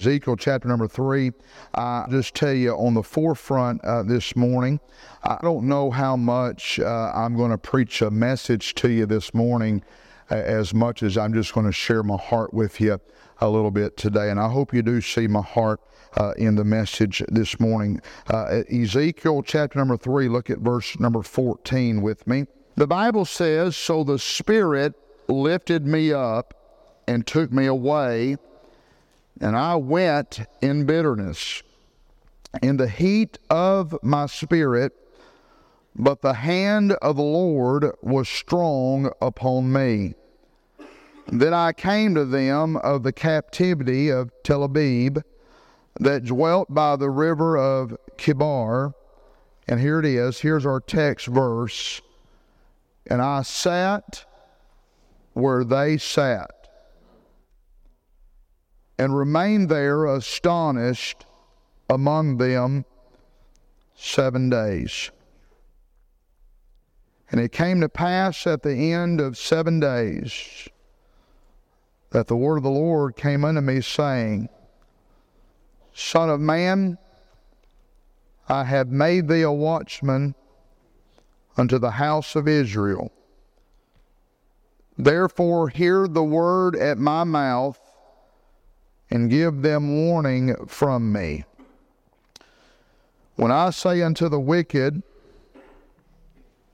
Ezekiel chapter number three. I just tell you on the forefront uh, this morning, I don't know how much uh, I'm going to preach a message to you this morning uh, as much as I'm just going to share my heart with you a little bit today. And I hope you do see my heart uh, in the message this morning. Uh, Ezekiel chapter number three, look at verse number 14 with me. The Bible says, So the Spirit lifted me up and took me away and I went in bitterness, in the heat of my spirit, but the hand of the Lord was strong upon me. Then I came to them of the captivity of Tel Abib, that dwelt by the river of Chebar. And here it is. Here's our text verse. And I sat where they sat and remained there astonished among them seven days. And it came to pass at the end of seven days that the word of the Lord came unto me, saying, Son of man, I have made thee a watchman unto the house of Israel. Therefore, hear the word at my mouth and give them warning from me. When I say unto the wicked,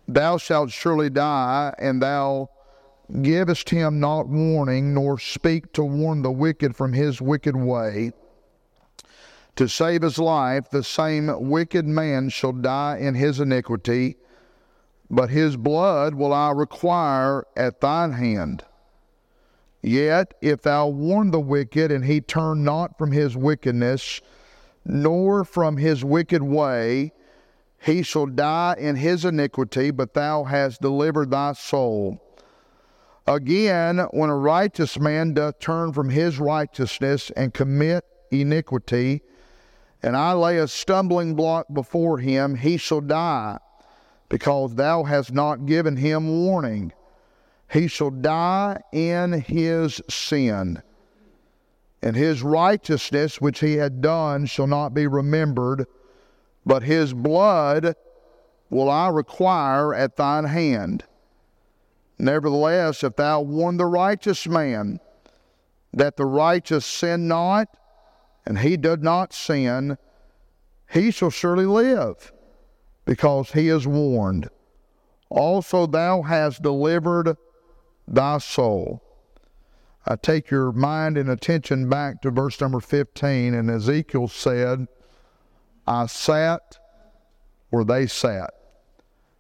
Thou shalt surely die, and thou givest him not warning, nor speak to warn the wicked from his wicked way, to save his life, the same wicked man shall die in his iniquity, but his blood will I require at thine hand. Yet if thou warn the wicked, and he turn not from his wickedness, nor from his wicked way, he shall die in his iniquity, but thou hast delivered thy soul. Again, when a righteous man doth turn from his righteousness and commit iniquity, and I lay a stumbling block before him, he shall die, because thou hast not given him warning he shall die in his sin. And his righteousness which he had done shall not be remembered, but his blood will I require at thine hand. Nevertheless, if thou warn the righteous man that the righteous sin not, and he did not sin, he shall surely live, because he is warned. Also, thou hast delivered thy soul. I take your mind and attention back to verse number 15, and Ezekiel said, I sat where they sat.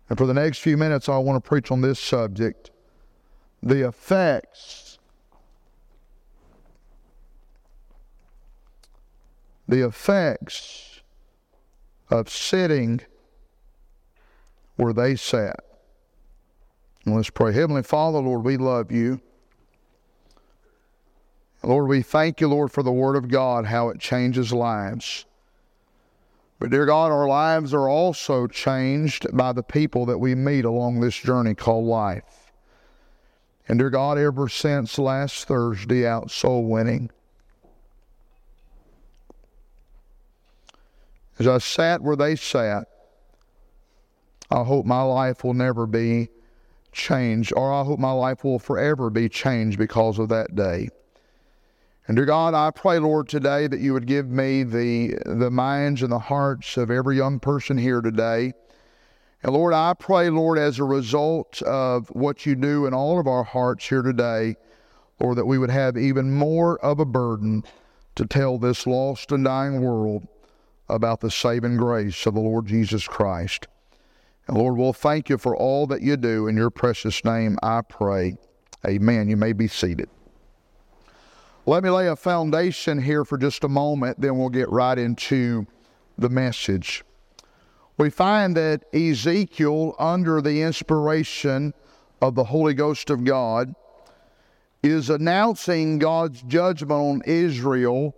And for the next few minutes, I want to preach on this subject the effects. The effects of sitting where they sat. Let's pray. Heavenly Father, Lord, we love you. Lord, we thank you, Lord, for the Word of God, how it changes lives. But, dear God, our lives are also changed by the people that we meet along this journey called life. And, dear God, ever since last Thursday out soul winning, as I sat where they sat, I hope my life will never be changed, or I hope my life will forever be changed because of that day. And dear God, I pray, Lord, today that you would give me the, the minds and the hearts of every young person here today. And Lord, I pray, Lord, as a result of what you do in all of our hearts here today, Lord, that we would have even more of a burden to tell this lost and dying world about the saving grace of the Lord Jesus Christ. And Lord, we'll thank you for all that you do. In your precious name, I pray. Amen. You may be seated. Let me lay a foundation here for just a moment, then we'll get right into the message. We find that Ezekiel, under the inspiration of the Holy Ghost of God, is announcing God's judgment on Israel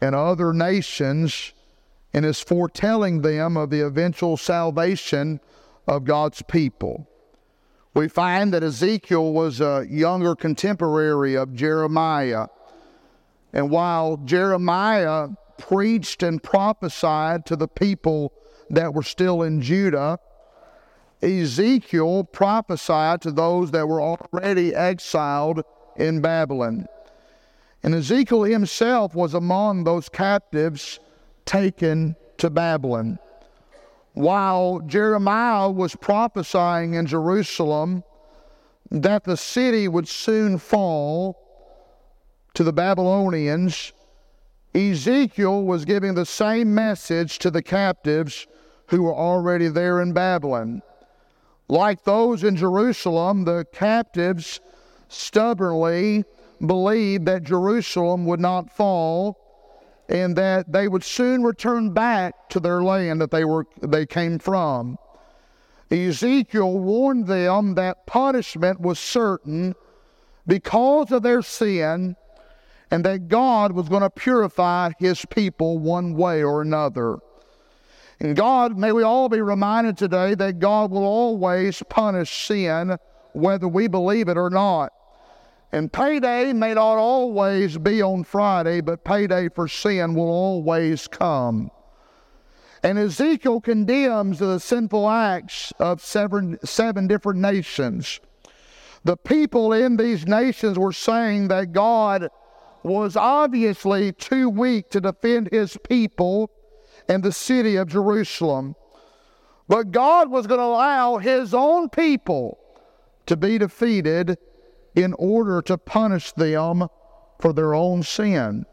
and other nations and is foretelling them of the eventual salvation of God's people. We find that Ezekiel was a younger contemporary of Jeremiah. And while Jeremiah preached and prophesied to the people that were still in Judah, Ezekiel prophesied to those that were already exiled in Babylon. And Ezekiel himself was among those captives taken to Babylon. While Jeremiah was prophesying in Jerusalem that the city would soon fall to the Babylonians, Ezekiel was giving the same message to the captives who were already there in Babylon. Like those in Jerusalem, the captives stubbornly believed that Jerusalem would not fall and that they would soon return back to their land that they were they came from. Ezekiel warned them that punishment was certain because of their sin and that God was going to purify his people one way or another. And God, may we all be reminded today that God will always punish sin, whether we believe it or not. And payday may not always be on Friday, but payday for sin will always come. And Ezekiel condemns the sinful acts of seven, seven different nations. The people in these nations were saying that God was obviously too weak to defend his people and the city of Jerusalem. But God was going to allow his own people to be defeated in order to punish them for their own sin.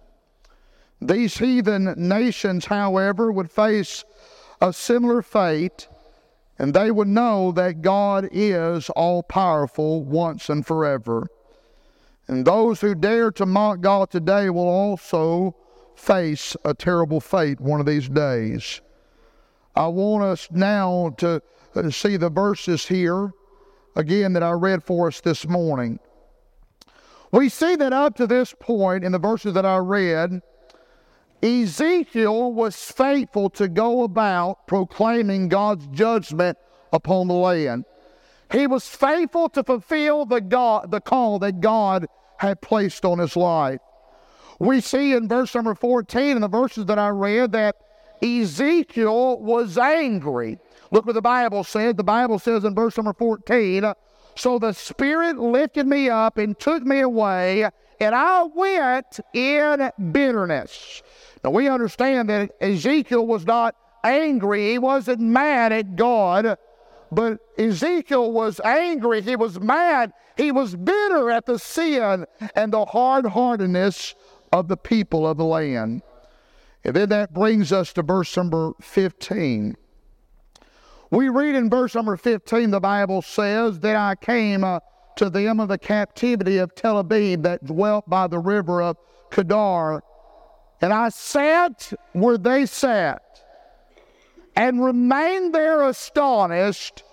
These heathen nations, however, would face a similar fate, and they would know that God is all powerful once and forever. And those who dare to mock God today will also face a terrible fate one of these days. I want us now to see the verses here again that I read for us this morning. We see that up to this point in the verses that I read, Ezekiel was faithful to go about proclaiming God's judgment upon the land. He was faithful to fulfill the, God, the call that God had placed on his life. We see in verse number 14, in the verses that I read, that Ezekiel was angry. Look what the Bible said. The Bible says in verse number 14, So the Spirit lifted me up and took me away, and I went in bitterness. Now we understand that Ezekiel was not angry, he wasn't mad at God, but Ezekiel was angry, he was mad, he was bitter at the sin and the hard heartedness of the people of the land. And then that brings us to verse number 15. We read in verse number 15, the Bible says, That I came uh, to them of the captivity of Tel Aviv that dwelt by the river of Kedar, and I sat where they sat, and remained there astonished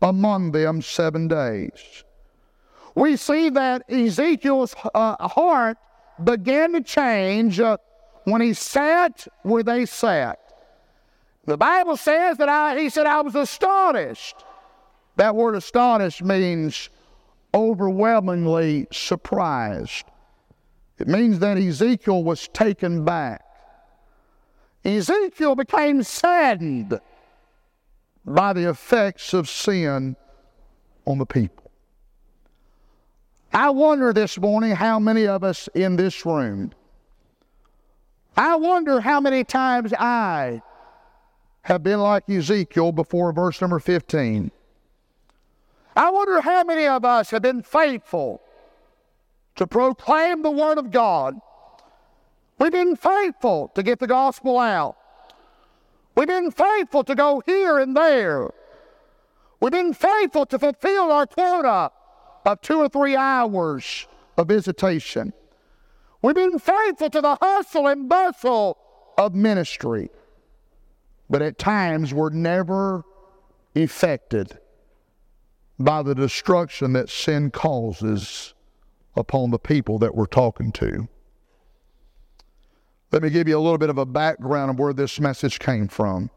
among them seven days. We see that Ezekiel's uh, heart began to change uh, when he sat where they sat. The Bible says that I, he said, I was astonished. That word astonished means overwhelmingly surprised. It means that Ezekiel was taken back. Ezekiel became saddened by the effects of sin on the people. I wonder this morning how many of us in this room, I wonder how many times I have been like Ezekiel before verse number 15. I wonder how many of us have been faithful to proclaim the Word of God. We've been faithful to get the gospel out. We've been faithful to go here and there. We've been faithful to fulfill our quota of two or three hours of visitation. We've been faithful to the hustle and bustle of ministry but at times were never affected by the destruction that sin causes upon the people that we're talking to. Let me give you a little bit of a background of where this message came from.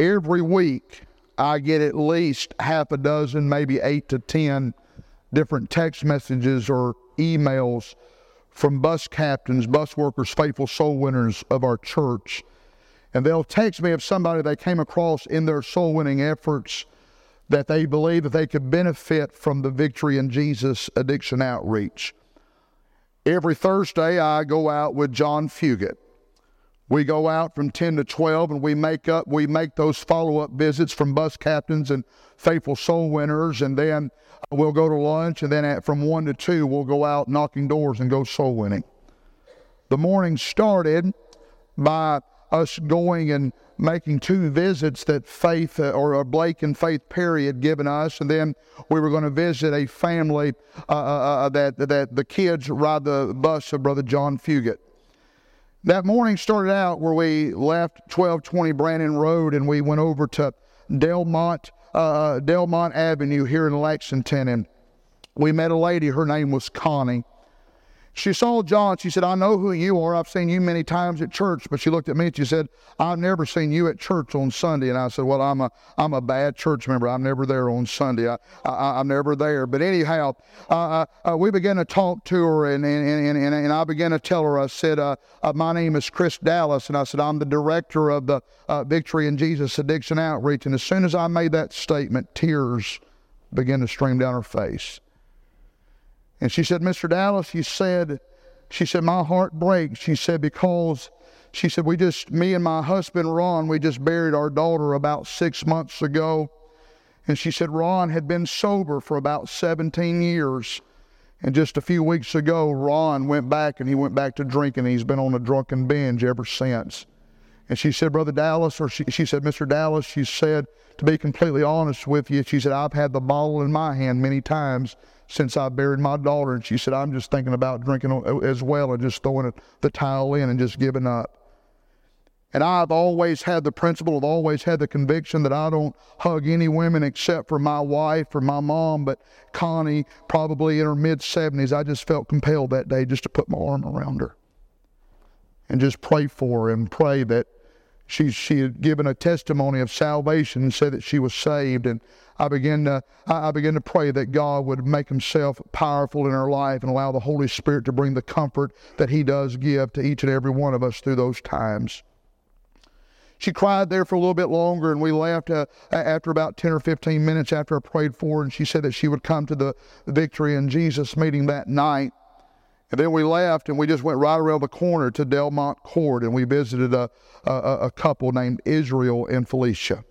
Every week, I get at least half a dozen, maybe eight to ten different text messages or emails from bus captains, bus workers, faithful soul winners of our church. And they'll text me of somebody they came across in their soul winning efforts that they believe that they could benefit from the Victory in Jesus addiction outreach. Every Thursday, I go out with John Fugit. We go out from 10 to 12 and we make up we make those follow-up visits from bus captains and faithful soul winners and then we'll go to lunch and then at, from 1 to 2 we'll go out knocking doors and go soul winning. The morning started by us going and making two visits that Faith uh, or uh, Blake and Faith Perry had given us, and then we were going to visit a family uh, uh, uh, that that the kids ride the bus of Brother John Fugit. That morning started out where we left 1220 Brandon Road and we went over to Delmont uh, Delmont Avenue here in Lexington, and we met a lady. Her name was Connie she saw John. She said, I know who you are. I've seen you many times at church. But she looked at me and she said, I've never seen you at church on Sunday. And I said, Well, I'm a, I'm a bad church member. I'm never there on Sunday. I, I, am never there. But anyhow, uh, uh, uh, we began to talk to her and, and, and, and, and I began to tell her, I said, uh, uh, My name is Chris Dallas. And I said, I'm the director of the uh, Victory in Jesus Addiction Outreach. And as soon as I made that statement, tears began to stream down her face. And she said, Mr. Dallas, you said, she said, my heart breaks. She said, because she said, we just, me and my husband, Ron, we just buried our daughter about six months ago. And she said, Ron had been sober for about 17 years. And just a few weeks ago, Ron went back and he went back to drinking. He's been on a drunken binge ever since. And she said, Brother Dallas, or she, she said, Mr. Dallas, she said, to be completely honest with you, she said, I've had the bottle in my hand many times since I buried my daughter. And she said, I'm just thinking about drinking as well and just throwing the towel in and just giving up. And I've always had the principle, I've always had the conviction that I don't hug any women except for my wife or my mom. But Connie, probably in her mid 70s, I just felt compelled that day just to put my arm around her and just pray for her and pray that she, she had given a testimony of salvation and said that she was saved. And I began to I began to pray that God would make Himself powerful in her life and allow the Holy Spirit to bring the comfort that He does give to each and every one of us through those times. She cried there for a little bit longer, and we left uh, after about 10 or 15 minutes after I prayed for her. And she said that she would come to the Victory in Jesus meeting that night. And then we left and we just went right around the corner to Delmont Court and we visited a, a, a couple named Israel and Felicia.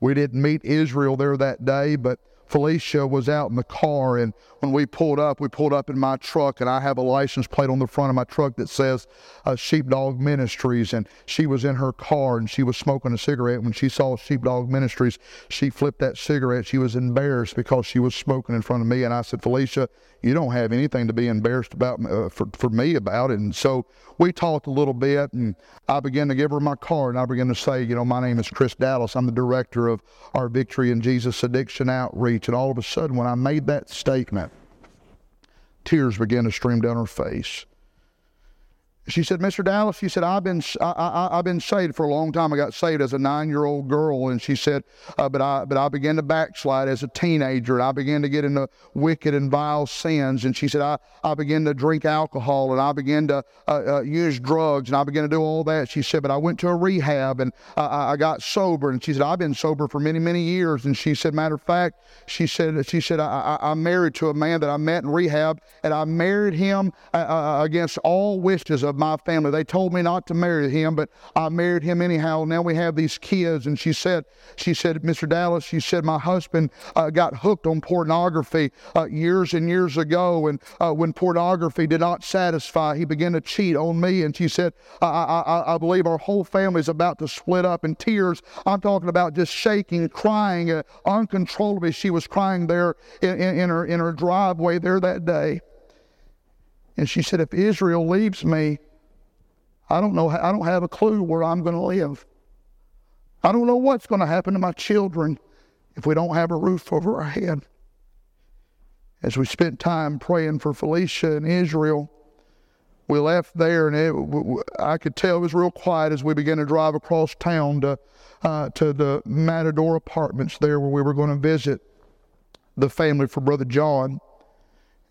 We didn't meet Israel there that day, but Felicia was out in the car, and when we pulled up, we pulled up in my truck, and I have a license plate on the front of my truck that says uh, Sheepdog Ministries, and she was in her car and she was smoking a cigarette. When she saw Sheepdog Ministries, she flipped that cigarette. She was embarrassed because she was smoking in front of me, and I said, Felicia, you don't have anything to be embarrassed about uh, for, for me about it. And so we talked a little bit, and I began to give her my card, and I began to say, you know, my name is Chris Dallas. I'm the director of our Victory in Jesus Addiction Outreach. And all of a sudden, when I made that statement, tears began to stream down her face. She said, Mr. Dallas, she said, I've been, I, I, I've been saved for a long time. I got saved as a nine-year-old girl. And she said, uh, but, I, but I began to backslide as a teenager. And I began to get into wicked and vile sins. And she said, I, I began to drink alcohol and I began to uh, uh, use drugs and I began to do all that. She said, but I went to a rehab and I, I got sober. And she said, I've been sober for many, many years. And she said, matter of fact, she said, she said, I, I, I'm married to a man that I met in rehab and I married him uh, uh, against all wishes of my family. They told me not to marry him, but I married him anyhow. Now we have these kids. And she said, she said, Mr. Dallas, she said, my husband uh, got hooked on pornography uh, years and years ago. And uh, when pornography did not satisfy, he began to cheat on me. And she said, I, I, I believe our whole family is about to split up in tears. I'm talking about just shaking, crying uh, uncontrollably. She was crying there in, in, in, her, in her driveway there that day. And she said, if Israel leaves me, I don't know, I don't have a clue where I'm going to live. I don't know what's going to happen to my children if we don't have a roof over our head. As we spent time praying for Felicia and Israel, we left there and it, I could tell it was real quiet as we began to drive across town to, uh, to the Matador Apartments there where we were going to visit the family for Brother John.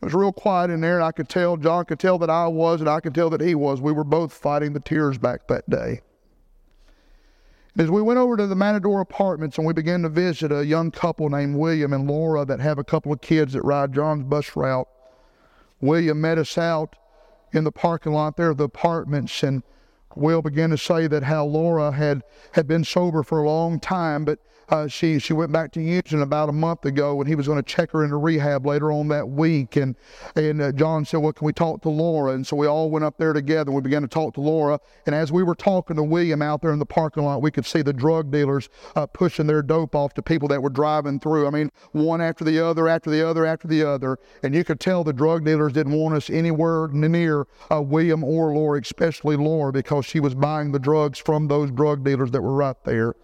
It was real quiet in there, and I could tell, John could tell that I was, and I could tell that he was. We were both fighting the tears back that day. As we went over to the Matador Apartments and we began to visit a young couple named William and Laura that have a couple of kids that ride John's bus route, William met us out in the parking lot there of the apartments and Will began to say that how Laura had, had been sober for a long time, but uh, she she went back to Houston about a month ago, and he was going to check her into rehab later on that week. And and uh, John said, "Well, can we talk to Laura?" And so we all went up there together. We began to talk to Laura. And as we were talking to William out there in the parking lot, we could see the drug dealers uh, pushing their dope off to people that were driving through. I mean, one after the other, after the other, after the other. And you could tell the drug dealers didn't want us anywhere near uh, William or Laura, especially Laura, because she was buying the drugs from those drug dealers that were right there.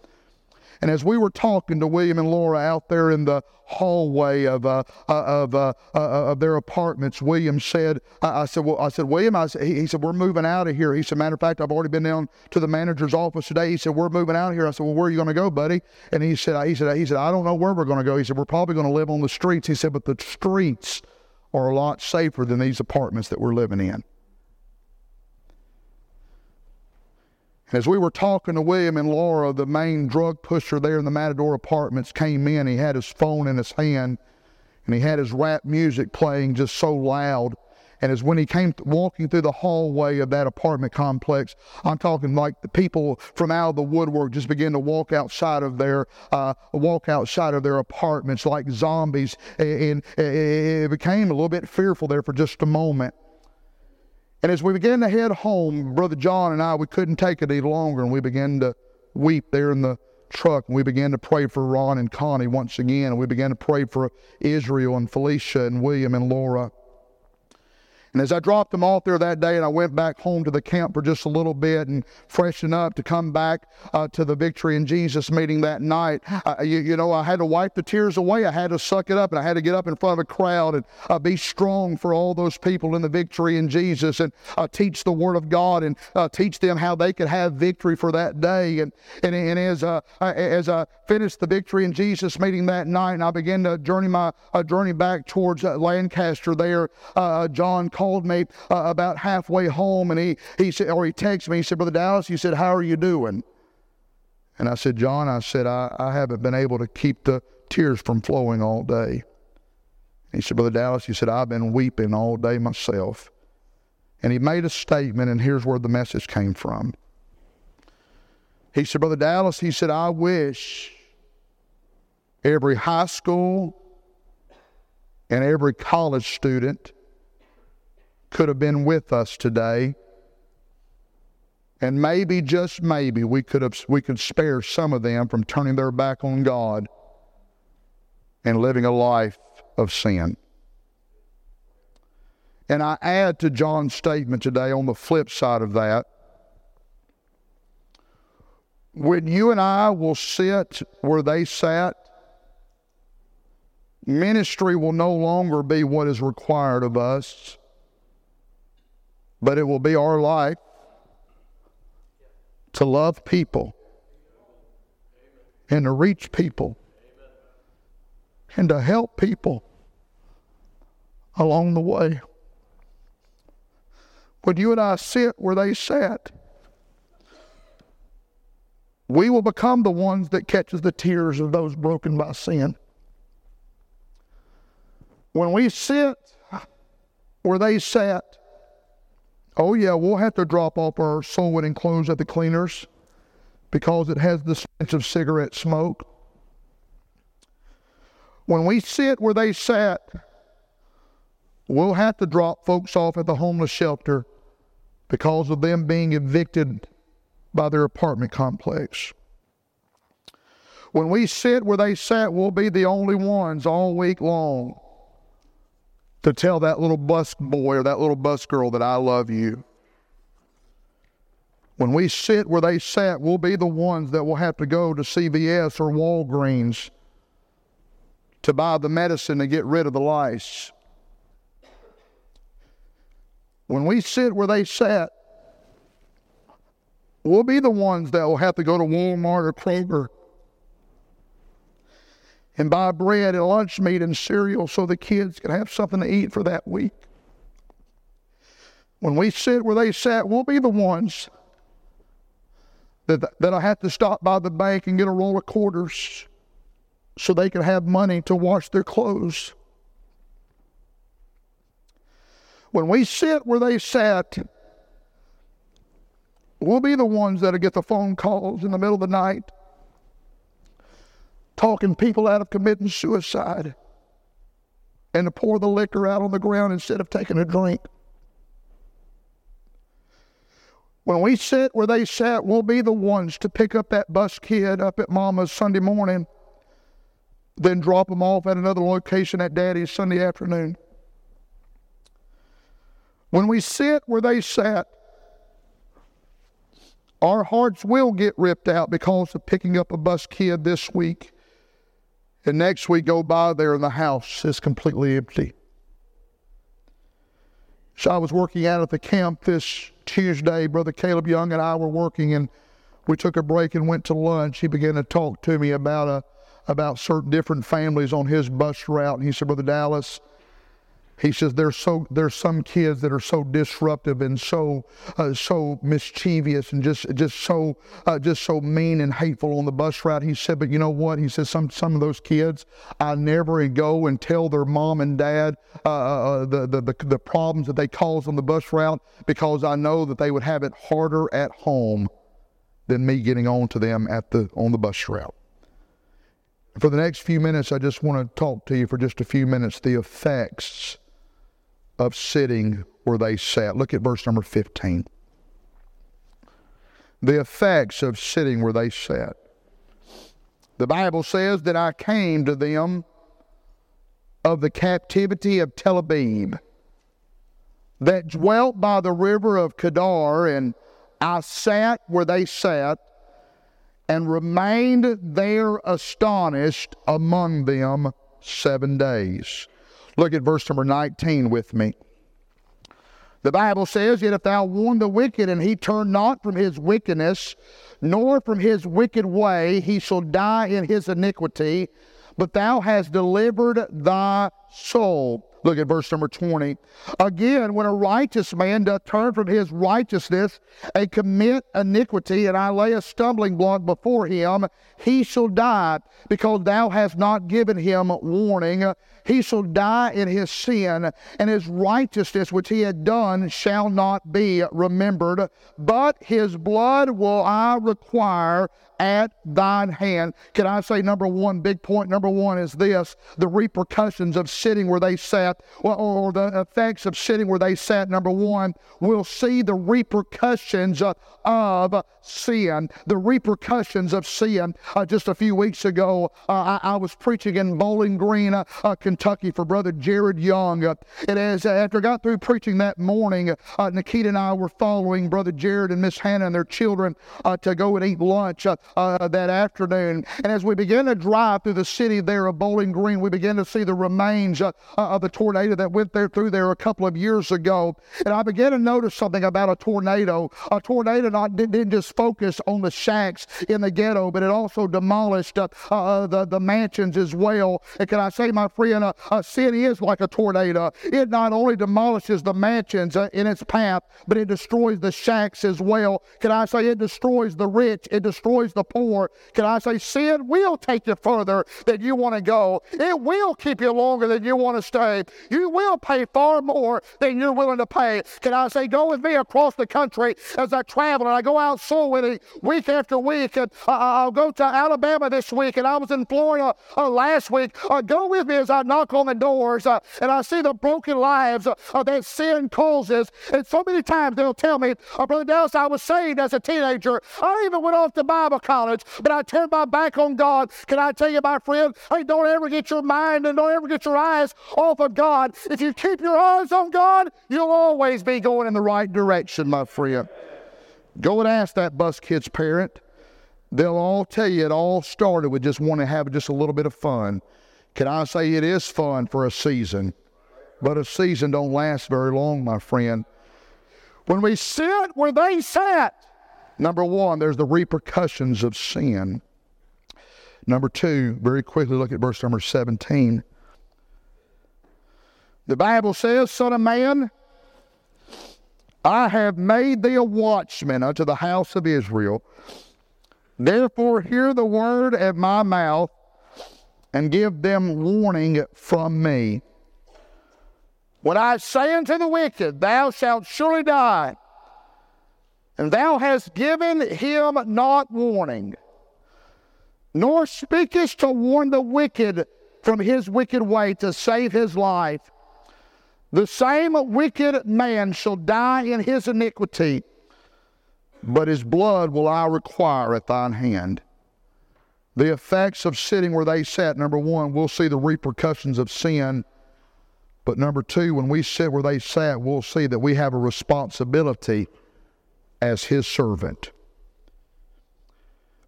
And as we were talking to William and Laura out there in the hallway of uh, uh of uh, uh, of their apartments, William said, I, I, said, well, I said, William, I said, he, he, said, we're moving out of here. He said, matter of fact, I've already been down to the manager's office today. He said, we're moving out of here. I said, well, where are you going to go, buddy? And he said, he said, he said, I don't know where we're going to go. He said, we're probably going to live on the streets. He said, but the streets are a lot safer than these apartments that we're living in. As we were talking to William and Laura, the main drug pusher there in the Matador apartments came in. He had his phone in his hand and he had his rap music playing just so loud. And as when he came walking through the hallway of that apartment complex, I'm talking like the people from out of the woodwork just began to walk outside of their uh, walk outside of their apartments like zombies, and it became a little bit fearful there for just a moment. And as we began to head home, Brother John and I, we couldn't take it any longer, and we began to weep there in the truck, and we began to pray for Ron and Connie once again, and we began to pray for Israel and Felicia and William and Laura. And as I dropped them off there that day and I went back home to the camp for just a little bit and freshen up to come back uh, to the Victory in Jesus meeting that night, uh, you, you, know, I had to wipe the tears away. I had to suck it up and I had to get up in front of a crowd and uh, be strong for all those people in the Victory in Jesus and uh, teach the Word of God and uh, teach them how they could have victory for that day. And, and, and as, uh, as I finished the Victory in Jesus meeting that night and I began to journey my journey back towards Lancaster there, John called called me uh, about halfway home and he, he said, or he texted me, he said, Brother Dallas, he said, how are you doing? And I said, John, I said, I, I haven't been able to keep the tears from flowing all day. He said, Brother Dallas, he said, I've been weeping all day myself. And he made a statement, and here's where the message came from. He said, Brother Dallas, he said, I wish every high school and every college student could have been with us today. And maybe, just maybe, we could have we could spare some of them from turning their back on God and living a life of sin. And I add to John's statement today on the flip side of that. When you and I will sit where they sat, ministry will no longer be what is required of us but it will be our life to love people and to reach people and to help people along the way. When you and I sit where they sat, we will become the ones that catches the tears of those broken by sin. When we sit where they sat, Oh, yeah, we'll have to drop off our soul winning clothes at the cleaners because it has the stench of cigarette smoke. When we sit where they sat, we'll have to drop folks off at the homeless shelter because of them being evicted by their apartment complex. When we sit where they sat, we'll be the only ones all week long to tell that little bus boy or that little bus girl that I love you. When we sit where they sat, we'll be the ones that will have to go to CVS or Walgreens to buy the medicine to get rid of the lice. When we sit where they sat, we'll be the ones that will have to go to Walmart or Kroger and buy bread and lunch meat and cereal so the kids can have something to eat for that week. When we sit where they sat, we'll be the ones that, that I have to stop by the bank and get a roll of quarters so they can have money to wash their clothes. When we sit where they sat, we'll be the ones that'll get the phone calls in the middle of the night talking people out of committing suicide and to pour the liquor out on the ground instead of taking a drink. When we sit where they sat, we'll be the ones to pick up that bus kid up at mama's Sunday morning, then drop him off at another location at daddy's Sunday afternoon. When we sit where they sat, our hearts will get ripped out because of picking up a bus kid this week. And next week go by there and the house is completely empty. So I was working out at the camp this Tuesday. Brother Caleb Young and I were working and we took a break and went to lunch. He began to talk to me about a about certain different families on his bus route. And he said, Brother Dallas, he says there's so there's some kids that are so disruptive and so uh, so mischievous and just just so uh, just so mean and hateful on the bus route. He said, but you know what? He says some some of those kids I never go and tell their mom and dad uh, uh, uh the, the the the problems that they cause on the bus route because I know that they would have it harder at home than me getting on to them at the on the bus route. For the next few minutes, I just want to talk to you for just a few minutes the effects of sitting where they sat. Look at verse number 15. The effects of sitting where they sat. The Bible says that I came to them of the captivity of Tel Abib that dwelt by the river of Kedar, and I sat where they sat and remained there astonished among them seven days. Look at verse number 19 with me. The Bible says, Yet if thou warn the wicked, and he turn not from his wickedness, nor from his wicked way, he shall die in his iniquity. But thou hast delivered thy soul. Look at verse number 20. Again, when a righteous man doth turn from his righteousness and commit iniquity, and I lay a stumbling block before him, he shall die, because thou hast not given him warning. He shall die in his sin, and his righteousness which he had done shall not be remembered. But his blood will I require at thine hand. Can I say number one, big point number one is this the repercussions of sitting where they sat, or the effects of sitting where they sat. Number one, we'll see the repercussions of sin, the repercussions of sin. Uh, just a few weeks ago, uh, I, I, was preaching in Bowling Green, uh, uh Kentucky for Brother Jared Young. Uh, and as uh, after I got through preaching that morning, Nikita and I were following Brother Jared and Miss Hannah and their children to go and eat lunch uh, that afternoon. And as we began to drive through the city there of Bowling Green, we began to see the remains uh, uh, of the tornado that went there through there a couple of years ago. And I began to notice something about a tornado. A tornado not didn't just focus on the shacks in the ghetto, but it also demolished uh, uh, the, the mansions as well. And can I say, my friend, uh, a city is like a tornado. It not only demolishes the mansions in its path, but it destroys the shacks as well. Can I say it destroys the rich? It destroys the poor. Can I say sin will take you further than you want to go? It will keep you longer than you want to stay. You will pay far more than you're willing to pay. Can I say, go with me across the country as I travel and I go out soul winning week after week. And I'll go to Alabama this week and I was in Florida uh, last week. Uh, go with me as I knock on the doors uh, and I see the broken lives that sin causes. And so many times they'll tell me, Brother Dallas, I was saved as a teenager. I even went off to Bible college, but I turned my back on God. Can I tell you, my friend, hey, don't ever get your mind and don't ever get your eyes off of God. If you keep your eyes on God, you'll always be going in the right direction, my friend. Go and ask that bus kid's parent. They'll all tell you it all started with just wanting to have just a little bit of fun. Can I say it is fun for a season? But a season don't last very long, my friend. When we sit where they sat, Number one, there's the repercussions of sin. Number two, very quickly look at verse number 17. The Bible says, Son of man, I have made thee a watchman unto the house of Israel. Therefore, hear the word of my mouth and give them warning from me. When I say unto the wicked, Thou shalt surely die, and thou hast given him not warning, nor speakest to warn the wicked from his wicked way to save his life, the same wicked man shall die in his iniquity, but his blood will I require at thine hand. The effects of sitting where they sat, number one, we'll see the repercussions of sin. But number two, when we sit where they sat, we'll see that we have a responsibility as his servant.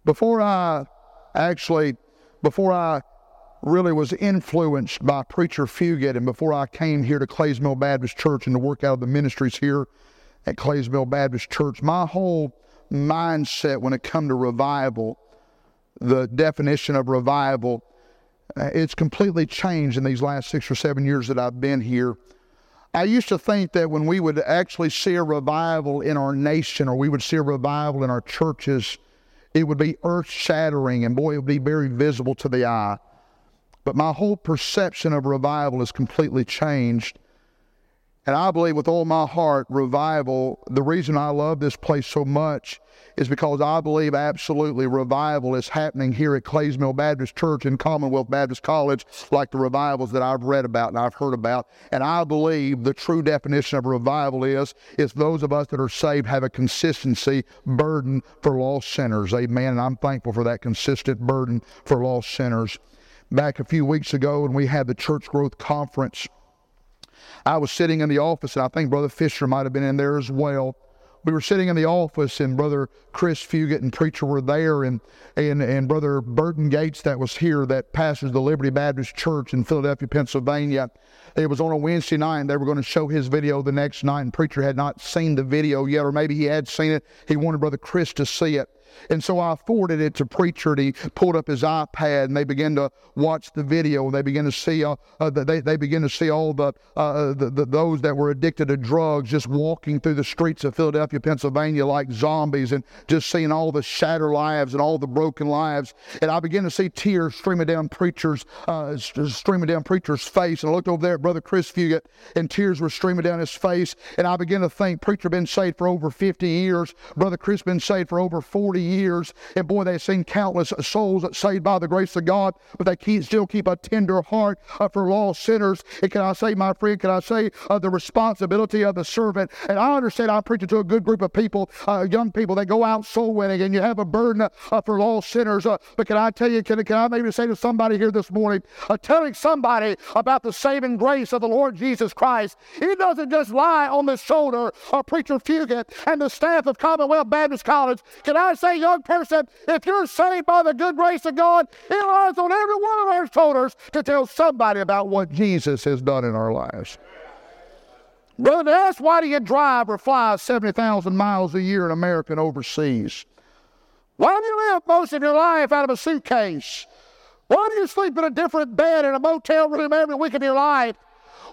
Before I actually, before I really was influenced by Preacher Fugit, and before I came here to Clays Mill Baptist Church and to work out of the ministries here at Clays Mill Baptist Church, my whole mindset when it come to revival, the definition of revival, uh, it's completely changed in these last six or seven years that I've been here. I used to think that when we would actually see a revival in our nation or we would see a revival in our churches, it would be earth shattering and boy, it would be very visible to the eye. But my whole perception of revival has completely changed. And I believe with all my heart, revival, the reason I love this place so much is because I believe absolutely revival is happening here at Clays Mill Baptist Church and Commonwealth Baptist College, like the revivals that I've read about and I've heard about. And I believe the true definition of revival is, is those of us that are saved have a consistency burden for lost sinners. Amen. And I'm thankful for that consistent burden for lost sinners back a few weeks ago when we had the church growth conference. I was sitting in the office, and I think Brother Fisher might have been in there as well. We were sitting in the office, and Brother Chris Fugit and preacher were there, and and and Brother Burton Gates that was here that pastors the Liberty Baptist Church in Philadelphia, Pennsylvania. It was on a Wednesday night, and they were going to show his video the next night, and preacher had not seen the video yet, or maybe he had seen it. He wanted Brother Chris to see it. And so I forwarded it to Preacher, and he pulled up his iPad, and they began to watch the video. And they began to see, uh, uh, they, they began to see all the, uh, the, the, those that were addicted to drugs just walking through the streets of Philadelphia, Pennsylvania like zombies, and just seeing all the shattered lives and all the broken lives. And I began to see tears streaming down Preacher's, uh, streaming down Preacher's face. And I looked over there at Brother Chris Fugit, and tears were streaming down his face. And I began to think, Preacher been saved for over 50 years. Brother Chris been saved for over 40 years. And boy, they've seen countless souls saved by the grace of God, but they keep, still keep a tender heart uh, for lost sinners. And can I say, my friend, can I say uh, the responsibility of the servant? And I understand I'm preaching to a good group of people, uh, young people that go out soul winning, and you have a burden uh, for lost sinners. Uh, but can I tell you, can, can I maybe say to somebody here this morning, uh, telling somebody about the saving grace of the Lord Jesus Christ, He doesn't just lie on the shoulder of Preacher Fugit and the staff of Commonwealth Baptist College. Can I say, young person, if you're saved by the good grace of God, it lies on every one of our shoulders to tell somebody about what Jesus has done in our lives. Brother, that's why do you drive or fly 70,000 miles a year in America and overseas? Why do you live most of your life out of a suitcase? Why do you sleep in a different bed in a motel room every week of your life?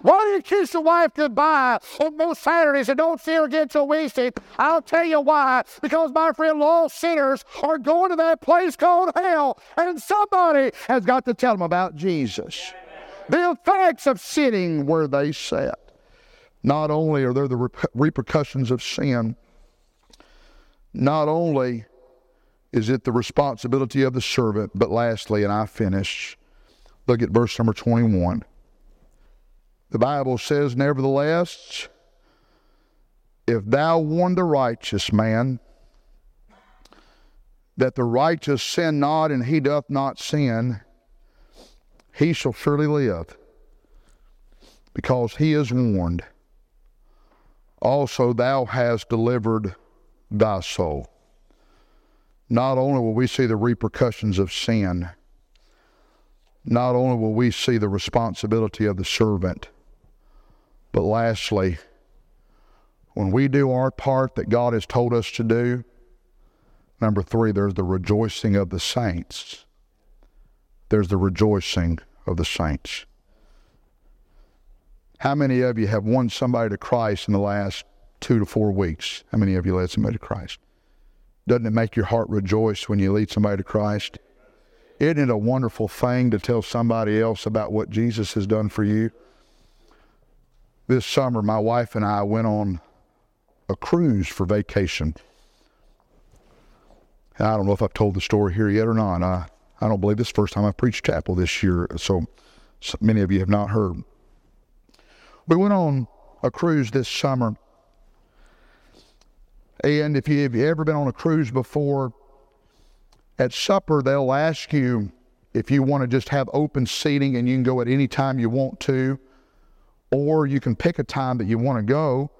Why do you kiss your wife goodbye on most Saturdays and don't see her again till Wednesday? I'll tell you why. Because my friend, lost sinners are going to that place called hell, and somebody has got to tell them about Jesus. The effects of sitting where they sat. Not only are there the repercussions of sin, not only is it the responsibility of the servant, but lastly, and I finish, look at verse number 21. The Bible says, Nevertheless, if thou warn the righteous man that the righteous sin not and he doth not sin, he shall surely live, because he is warned. Also, thou hast delivered thy soul. Not only will we see the repercussions of sin, not only will we see the responsibility of the servant, but lastly, when we do our part that God has told us to do, number three, there's the rejoicing of the saints. there's the rejoicing of the saints. How many of you have won somebody to Christ in the last two to four weeks? How many of you led somebody to Christ? Doesn't it make your heart rejoice when you lead somebody to Christ? Isn't it a wonderful thing to tell somebody else about what Jesus has done for you? This summer, my wife and I went on a cruise for vacation. I don't know if I've told the story here yet or not. I, I don't believe this is the first time I've preached chapel this year, so, so many of you have not heard. We went on a cruise this summer. And if you've ever been on a cruise before, at supper, they'll ask you if you want to just have open seating and you can go at any time you want to, or you can pick a time that you want to go,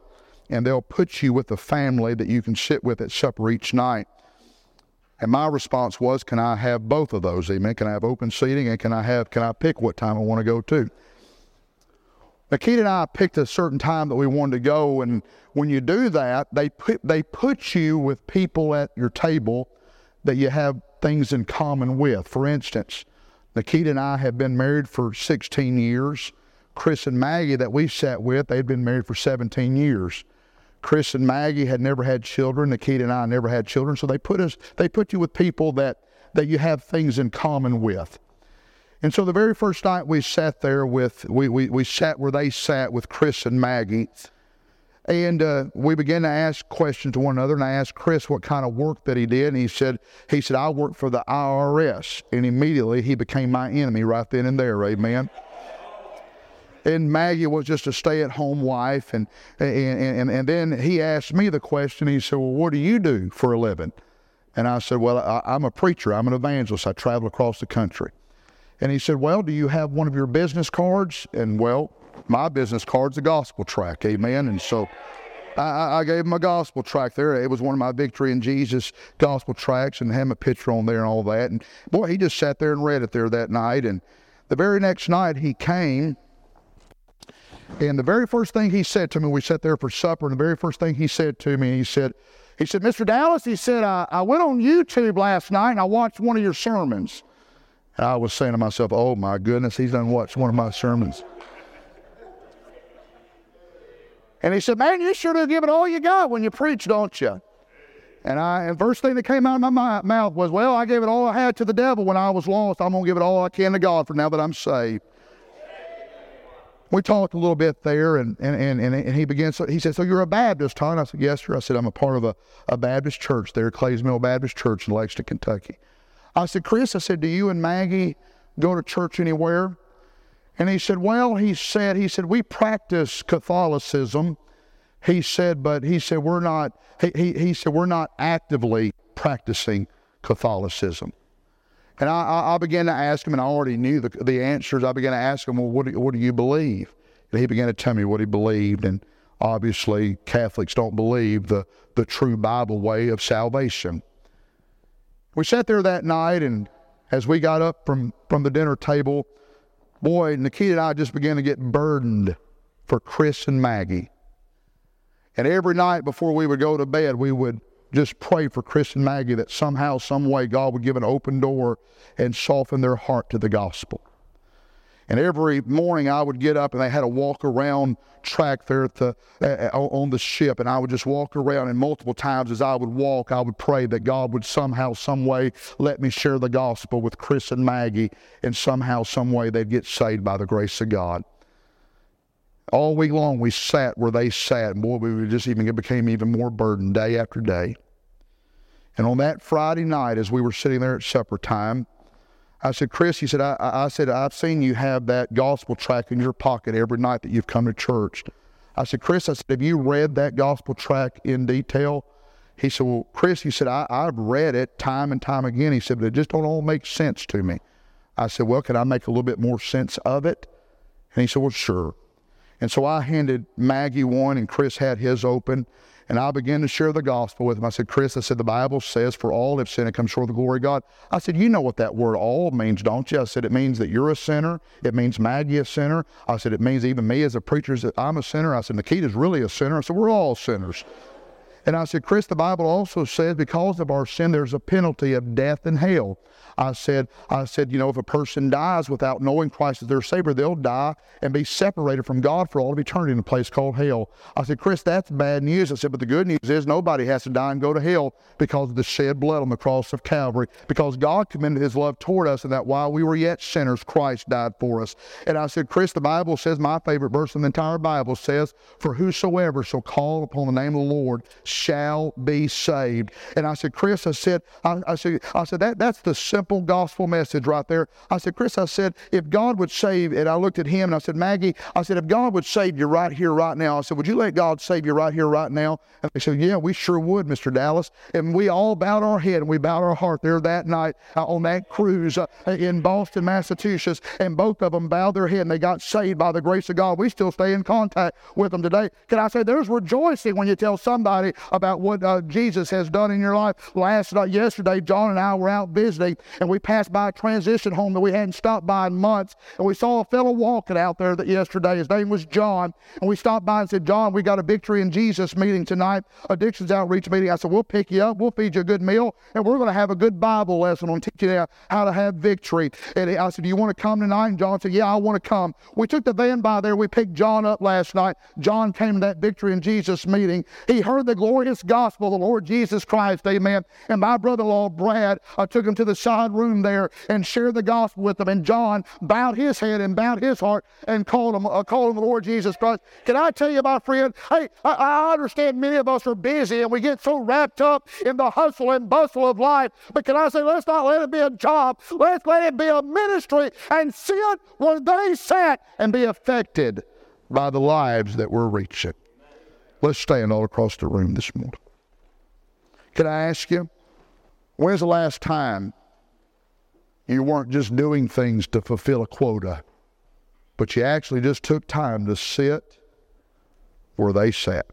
and they'll put you with a family that you can sit with at supper each night. And my response was, can I have both of those? Amen. Can I have open seating and can I have can I pick what time I want to go to? Nikita and I picked a certain time that we wanted to go, and when you do that, they put they put you with people at your table that you have things in common with. For instance, Nikita and I have been married for 16 years. Chris and Maggie that we sat with, they'd been married for 17 years. Chris and Maggie had never had children. Nikita and I never had children. So they put us, they put you with people that, that you have things in common with. And so the very first night we sat there with, we, we, we sat where they sat with Chris and Maggie. And uh, we began to ask questions to one another. And I asked Chris what kind of work that he did. And he said, he said, I work for the IRS. And immediately he became my enemy right then and there. Amen and Maggie was just a stay-at-home wife, and and and and then he asked me the question. He said, "Well, what do you do for a living?" And I said, "Well, I, I'm a preacher. I'm an evangelist. I travel across the country." And he said, "Well, do you have one of your business cards?" And well, my business card's a gospel tract, amen. And so. I, I, gave him a gospel tract there. It was one of my Victory in Jesus gospel tracts and had a picture on there and all that. And boy, he just sat there and read it there that night. And the very next night he came and the very first thing he said to me, we sat there for supper, and the very first thing he said to me, he said, he said, Mr. Dallas, he said, I, I went on YouTube last night and I watched one of your sermons. And I was saying to myself, oh my goodness, he's done watched one of my sermons. And he said, man, you sure do give it all you got when you preach, don't you? And I, and first thing that came out of my mouth was, well, I gave it all I had to the devil when I was lost. I'm going to give it all I can to God for now that I'm saved we talked a little bit there, and and and, and he began. So he said, "So you're a Baptist, huh?" I said, "Yes, sir." I said, "I'm a part of a, a Baptist church there, Clays Mill Baptist Church in Lexington, Kentucky." I said, "Chris," I said, "Do you and Maggie go to church anywhere?" And he said, "Well," he said, "He said we practice Catholicism." He said, "But he said we're not." He he, he said we're not actively practicing Catholicism. And I, I, began to ask him, and I already knew the, the answers. I began to ask him, well, what do, what do you believe? And he began to tell me what he believed. And obviously, Catholics don't believe the, the true Bible way of salvation. We sat there that night, and as we got up from, from the dinner table, boy, Nikita and I just began to get burdened for Chris and Maggie. And every night before we would go to bed, we would just pray for Chris and Maggie that somehow, some way, God would give an open door and soften their heart to the gospel. And every morning I would get up and they had a walk around track there at the, uh, on the ship. And I would just walk around. And multiple times as I would walk, I would pray that God would somehow, some way let me share the gospel with Chris and Maggie. And somehow, some way they'd get saved by the grace of God. All week long, we sat where they sat, and boy, we just even it became even more burdened day after day. And on that Friday night, as we were sitting there at supper time, I said, Chris, he said, I, I said, I've seen you have that gospel tract in your pocket every night that you've come to church. I said, Chris, I said, have you read that gospel tract in detail? He said, Well, Chris, he said, I, I've read it time and time again. He said, but it just don't all make sense to me. I said, Well, can I make a little bit more sense of it? And he said, Well, sure. And so I handed Maggie one, and Chris had his open. And I began to share the gospel with him. I said, Chris, I said, the Bible says, for all have sinned and come short of the glory of God. I said, you know what that word all means, don't you? I said, it means that you're a sinner. It means Maggie a sinner. I said, it means even me as a preacher, that I'm a sinner. I said, Nikita's really a sinner. I said, we're all sinners. And I said, Chris, the Bible also says because of our sin, there's a penalty of death and hell. I said, I said, you know, if a person dies without knowing Christ as their Savior, they'll die and be separated from God for all of eternity in a place called hell. I said, Chris, that's bad news. I said, but the good news is nobody has to die and go to hell because of the shed blood on the cross of Calvary, because God commended His love toward us, and that while we were yet sinners, Christ died for us. And I said, Chris, the Bible says, my favorite verse in the entire Bible says, For whosoever shall call upon the name of the Lord shall be saved. And I said, Chris, I said, I, I said, I said that that's the simple gospel message right there. I said, Chris, I said, if God would save, and I looked at him and I said, Maggie, I said, if God would save you right here, right now, I said, would you let God save you right here, right now? And they said, yeah, we sure would, Mr. Dallas. And we all bowed our head and we bowed our heart there that night uh, on that cruise uh, in Boston, Massachusetts. And both of them bowed their head and they got saved by the grace of God. We still stay in contact with them today. Can I say there's rejoicing when you tell somebody about what uh, Jesus has done in your life? Last night, yesterday, John and I were out visiting and we passed by a transition home that we hadn't stopped by in months, and we saw a fellow walking out there that yesterday. His name was John, and we stopped by and said, John, we got a Victory in Jesus meeting tonight, addictions outreach meeting. I said, we'll pick you up, we'll feed you a good meal, and we're going to have a good Bible lesson on teaching you how to have victory. And I said, do you want to come tonight? And John said, yeah, I want to come. We took the van by there. We picked John up last night. John came to that Victory in Jesus meeting. He heard the glorious gospel of the Lord Jesus Christ, amen. And my brother-in-law, Brad, I took him to the side room there and shared the gospel with them. And John bowed his head and bowed his heart and called him, uh, called him the Lord Jesus Christ. Can I tell you, my friend? Hey, I, I understand many of us are busy and we get so wrapped up in the hustle and bustle of life. But can I say, let's not let it be a job. Let's let it be a ministry and sit where they sat and be affected by the lives that we're reaching. Let's stand all across the room this morning. Can I ask you, when's the last time you weren't just doing things to fulfill a quota, but you actually just took time to sit where they sat.